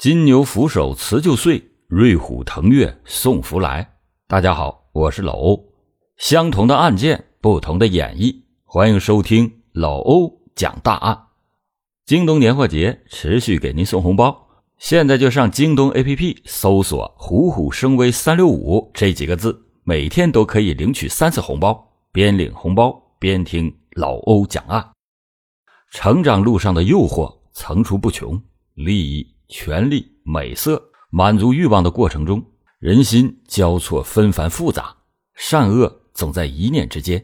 金牛扶手辞旧岁，瑞虎腾跃送福来。大家好，我是老欧。相同的案件，不同的演绎，欢迎收听老欧讲大案。京东年货节持续给您送红包，现在就上京东 APP 搜索“虎虎生威三六五”这几个字，每天都可以领取三次红包，边领红包边听老欧讲案。成长路上的诱惑层出不穷，利益。权力、美色、满足欲望的过程中，人心交错纷繁复杂，善恶总在一念之间。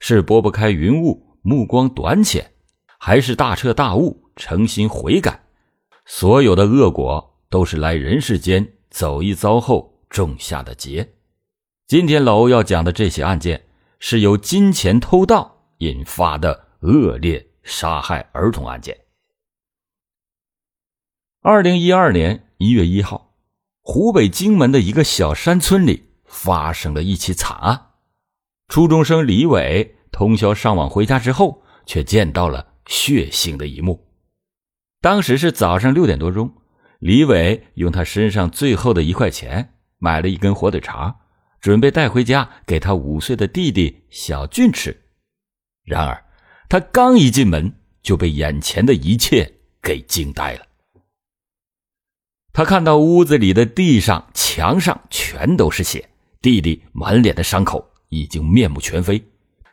是拨不开云雾，目光短浅，还是大彻大悟，诚心悔改？所有的恶果都是来人世间走一遭后种下的结。今天老欧要讲的这起案件，是由金钱偷盗引发的恶劣杀害儿童案件。二零一二年一月一号，湖北荆门的一个小山村里发生了一起惨案。初中生李伟通宵上网回家之后，却见到了血腥的一幕。当时是早上六点多钟，李伟用他身上最后的一块钱买了一根火腿肠，准备带回家给他五岁的弟弟小俊吃。然而，他刚一进门，就被眼前的一切给惊呆了。他看到屋子里的地上、墙上全都是血，弟弟满脸的伤口，已经面目全非。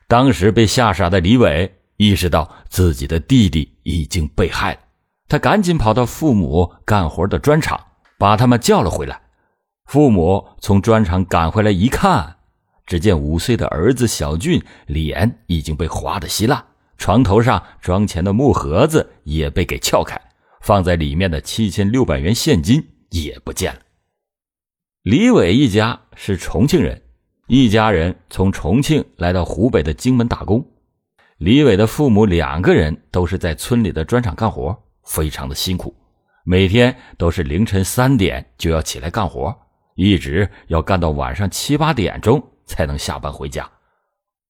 当时被吓傻的李伟意识到自己的弟弟已经被害了，他赶紧跑到父母干活的砖厂，把他们叫了回来。父母从砖厂赶回来一看，只见五岁的儿子小俊脸已经被划得稀烂，床头上装钱的木盒子也被给撬开。放在里面的七千六百元现金也不见了。李伟一家是重庆人，一家人从重庆来到湖北的荆门打工。李伟的父母两个人都是在村里的砖厂干活，非常的辛苦，每天都是凌晨三点就要起来干活，一直要干到晚上七八点钟才能下班回家。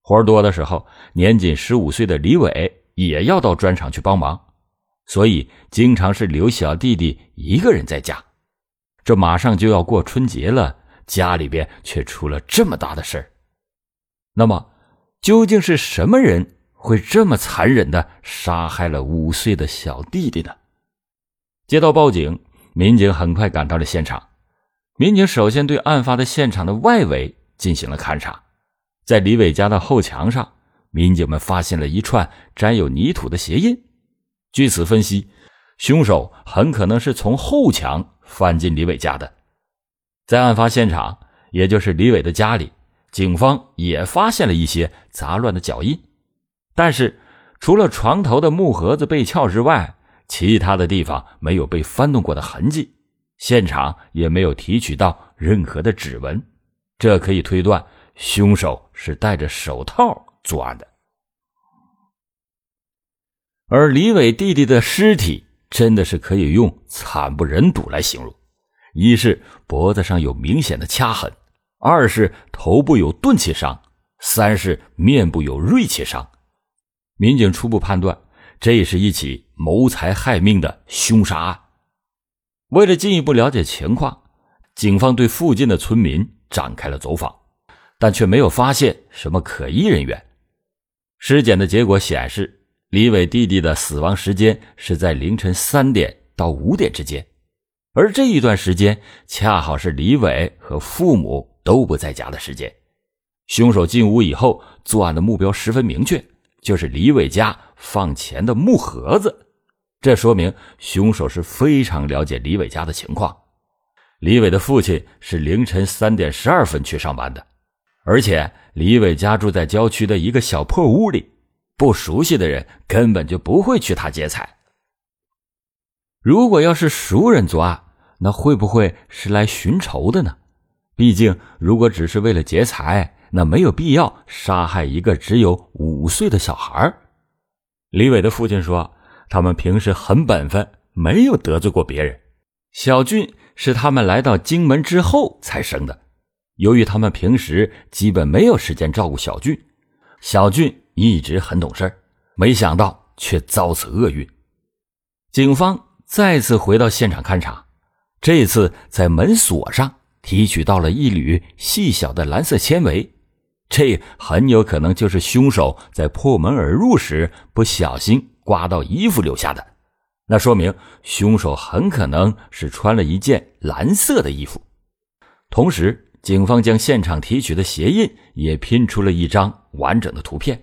活多的时候，年仅十五岁的李伟也要到砖厂去帮忙。所以，经常是留小弟弟一个人在家。这马上就要过春节了，家里边却出了这么大的事儿。那么，究竟是什么人会这么残忍的杀害了五岁的小弟弟呢？接到报警，民警很快赶到了现场。民警首先对案发的现场的外围进行了勘查，在李伟家的后墙上，民警们发现了一串沾有泥土的鞋印。据此分析，凶手很可能是从后墙翻进李伟家的。在案发现场，也就是李伟的家里，警方也发现了一些杂乱的脚印，但是除了床头的木盒子被撬之外，其他的地方没有被翻动过的痕迹，现场也没有提取到任何的指纹，这可以推断凶手是戴着手套作案的。而李伟弟弟的尸体真的是可以用惨不忍睹来形容：一是脖子上有明显的掐痕，二是头部有钝器伤，三是面部有锐器伤。民警初步判断，这是一起谋财害命的凶杀案。为了进一步了解情况，警方对附近的村民展开了走访，但却没有发现什么可疑人员。尸检的结果显示。李伟弟弟的死亡时间是在凌晨三点到五点之间，而这一段时间恰好是李伟和父母都不在家的时间。凶手进屋以后，作案的目标十分明确，就是李伟家放钱的木盒子。这说明凶手是非常了解李伟家的情况。李伟的父亲是凌晨三点十二分去上班的，而且李伟家住在郊区的一个小破屋里。不熟悉的人根本就不会去他劫财。如果要是熟人作案，那会不会是来寻仇的呢？毕竟，如果只是为了劫财，那没有必要杀害一个只有五岁的小孩。李伟的父亲说，他们平时很本分，没有得罪过别人。小俊是他们来到荆门之后才生的，由于他们平时基本没有时间照顾小俊，小俊。一直很懂事没想到却遭此厄运。警方再次回到现场勘查，这次在门锁上提取到了一缕细小的蓝色纤维，这很有可能就是凶手在破门而入时不小心刮到衣服留下的。那说明凶手很可能是穿了一件蓝色的衣服。同时，警方将现场提取的鞋印也拼出了一张完整的图片，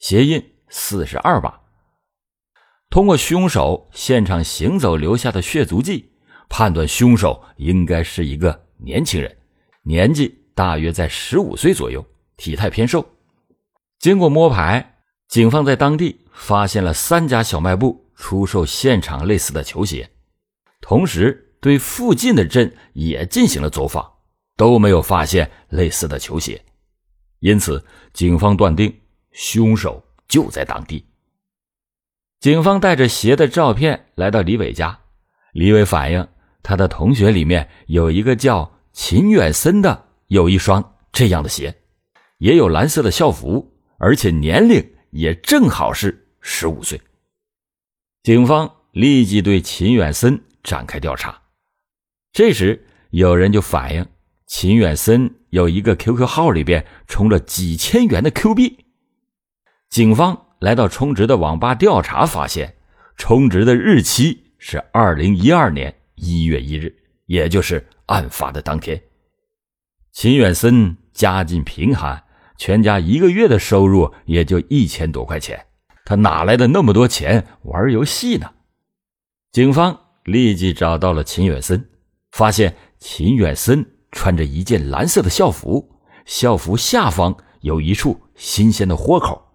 鞋印四十二把。通过凶手现场行走留下的血足迹，判断凶手应该是一个年轻人，年纪大约在十五岁左右，体态偏瘦。经过摸排，警方在当地发现了三家小卖部出售现场类似的球鞋，同时对附近的镇也进行了走访，都没有发现类似的球鞋，因此警方断定凶手就在当地。警方带着鞋的照片来到李伟家，李伟反映他的同学里面有一个叫秦远森的，有一双这样的鞋，也有蓝色的校服，而且年龄也正好是十五岁。警方立即对秦远森展开调查，这时有人就反映秦远森有一个 QQ 号里边充了几千元的 Q 币，警方。来到充值的网吧调查，发现充值的日期是二零一二年一月一日，也就是案发的当天。秦远森家境贫寒，全家一个月的收入也就一千多块钱，他哪来的那么多钱玩游戏呢？警方立即找到了秦远森，发现秦远森穿着一件蓝色的校服，校服下方有一处新鲜的豁口。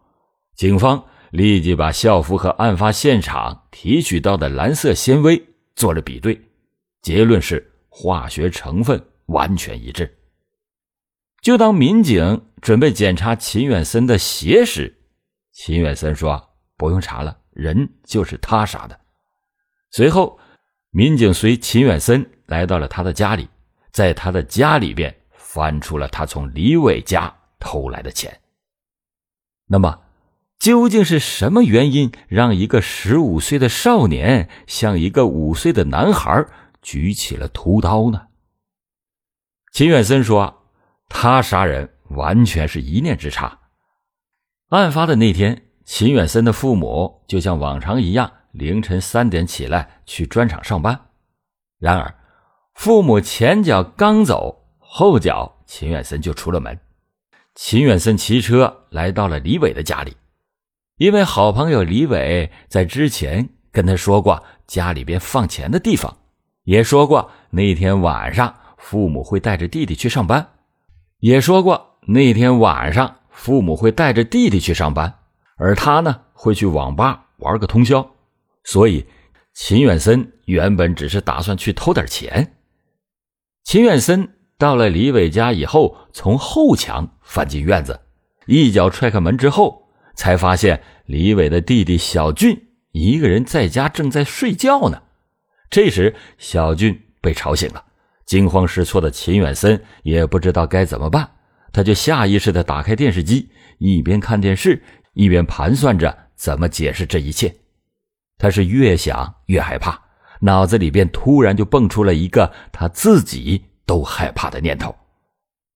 警方立即把校服和案发现场提取到的蓝色纤维做了比对，结论是化学成分完全一致。就当民警准备检查秦远森的鞋时，秦远森说：“不用查了，人就是他杀的。”随后，民警随秦远森来到了他的家里，在他的家里边翻出了他从李伟家偷来的钱。那么。究竟是什么原因让一个十五岁的少年向一个五岁的男孩举起了屠刀呢？秦远森说：“他杀人完全是一念之差。案发的那天，秦远森的父母就像往常一样，凌晨三点起来去砖厂上班。然而，父母前脚刚走，后脚秦远森就出了门。秦远森骑车来到了李伟的家里。”因为好朋友李伟在之前跟他说过家里边放钱的地方，也说过那天晚上父母会带着弟弟去上班，也说过那天晚上父母会带着弟弟去上班，而他呢会去网吧玩个通宵。所以，秦远森原本只是打算去偷点钱。秦远森到了李伟家以后，从后墙翻进院子，一脚踹开门之后。才发现李伟的弟弟小俊一个人在家正在睡觉呢。这时，小俊被吵醒了，惊慌失措的秦远森也不知道该怎么办，他就下意识的打开电视机，一边看电视，一边盘算着怎么解释这一切。他是越想越害怕，脑子里边突然就蹦出了一个他自己都害怕的念头。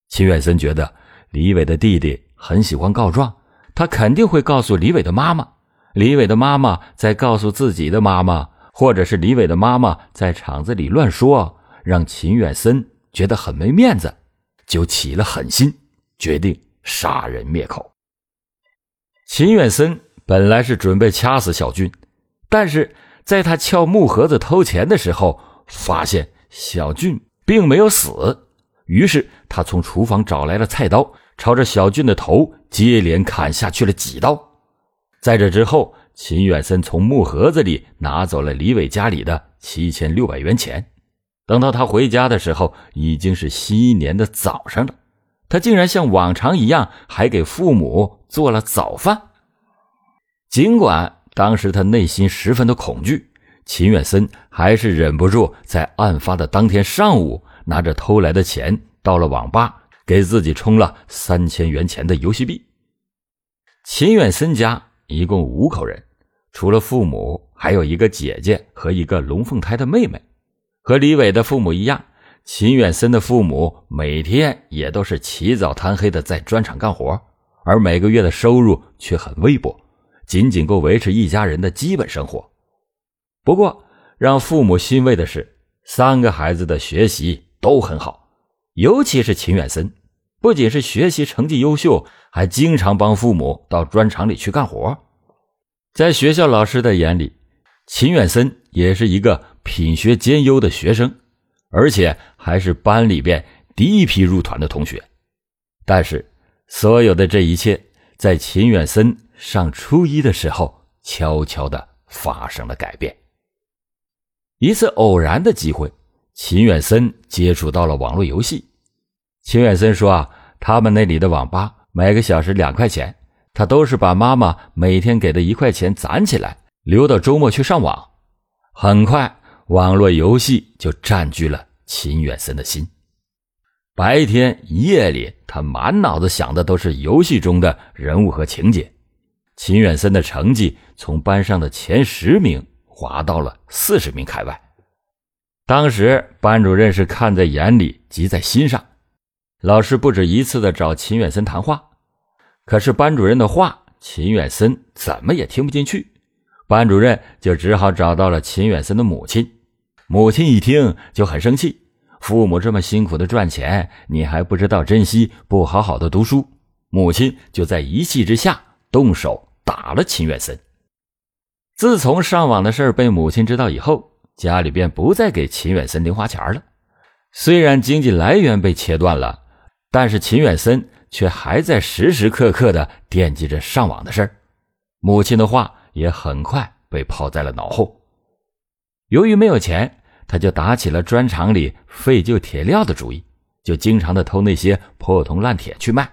秦远森觉得李伟的弟弟很喜欢告状。他肯定会告诉李伟的妈妈，李伟的妈妈再告诉自己的妈妈，或者是李伟的妈妈在厂子里乱说，让秦远森觉得很没面子，就起了狠心，决定杀人灭口。秦远森本来是准备掐死小军，但是在他撬木盒子偷钱的时候，发现小俊并没有死，于是他从厨房找来了菜刀。朝着小俊的头接连砍下去了几刀，在这之后，秦远森从木盒子里拿走了李伟家里的七千六百元钱。等到他回家的时候，已经是新一年的早上了。他竟然像往常一样，还给父母做了早饭。尽管当时他内心十分的恐惧，秦远森还是忍不住在案发的当天上午，拿着偷来的钱到了网吧。给自己充了三千元钱的游戏币。秦远森家一共五口人，除了父母，还有一个姐姐和一个龙凤胎的妹妹。和李伟的父母一样，秦远森的父母每天也都是起早贪黑的在砖厂干活，而每个月的收入却很微薄，仅仅够维持一家人的基本生活。不过，让父母欣慰的是，三个孩子的学习都很好，尤其是秦远森，不仅是学习成绩优秀，还经常帮父母到砖厂里去干活。在学校老师的眼里，秦远森也是一个品学兼优的学生，而且还是班里边第一批入团的同学。但是，所有的这一切，在秦远森上初一的时候，悄悄的发生了改变。一次偶然的机会，秦远森接触到了网络游戏。秦远森说：“啊，他们那里的网吧每个小时两块钱。”他都是把妈妈每天给的一块钱攒起来，留到周末去上网。很快，网络游戏就占据了秦远森的心。白天夜里，他满脑子想的都是游戏中的人物和情节。秦远森的成绩从班上的前十名滑到了四十名开外。当时班主任是看在眼里，急在心上，老师不止一次的找秦远森谈话。可是班主任的话，秦远森怎么也听不进去。班主任就只好找到了秦远森的母亲。母亲一听就很生气：“父母这么辛苦的赚钱，你还不知道珍惜，不好好的读书。”母亲就在一气之下动手打了秦远森。自从上网的事被母亲知道以后，家里便不再给秦远森零花钱了。虽然经济来源被切断了，但是秦远森。却还在时时刻刻的惦记着上网的事儿，母亲的话也很快被抛在了脑后。由于没有钱，他就打起了砖厂里废旧铁料的主意，就经常的偷那些破铜烂铁去卖，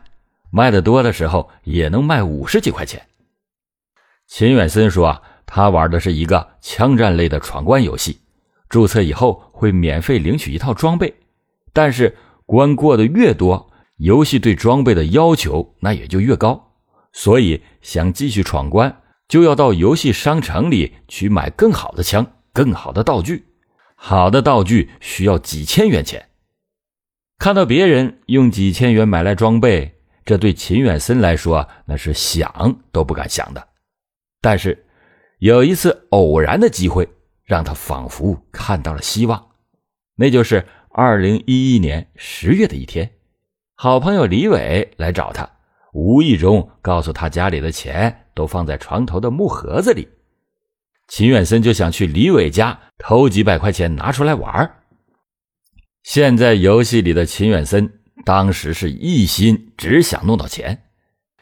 卖的多的时候也能卖五十几块钱。秦远森说啊，他玩的是一个枪战类的闯关游戏，注册以后会免费领取一套装备，但是关过的越多。游戏对装备的要求那也就越高，所以想继续闯关，就要到游戏商城里去买更好的枪、更好的道具。好的道具需要几千元钱。看到别人用几千元买来装备，这对秦远森来说那是想都不敢想的。但是有一次偶然的机会，让他仿佛看到了希望，那就是二零一一年十月的一天。好朋友李伟来找他，无意中告诉他家里的钱都放在床头的木盒子里。秦远森就想去李伟家偷几百块钱拿出来玩。现在游戏里的秦远森当时是一心只想弄到钱，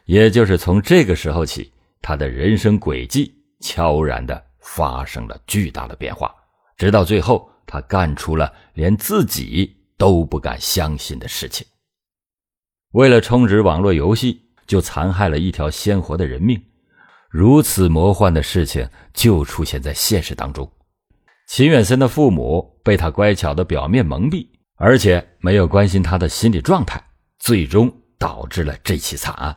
也就是从这个时候起，他的人生轨迹悄然的发生了巨大的变化，直到最后，他干出了连自己都不敢相信的事情。为了充值网络游戏，就残害了一条鲜活的人命，如此魔幻的事情就出现在现实当中。秦远森的父母被他乖巧的表面蒙蔽，而且没有关心他的心理状态，最终导致了这起惨案。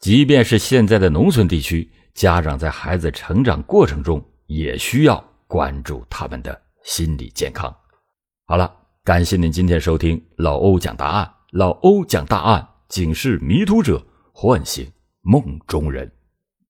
即便是现在的农村地区，家长在孩子成长过程中也需要关注他们的心理健康。好了，感谢您今天收听老欧讲答案。老欧讲大案，警示迷途者，唤醒梦中人。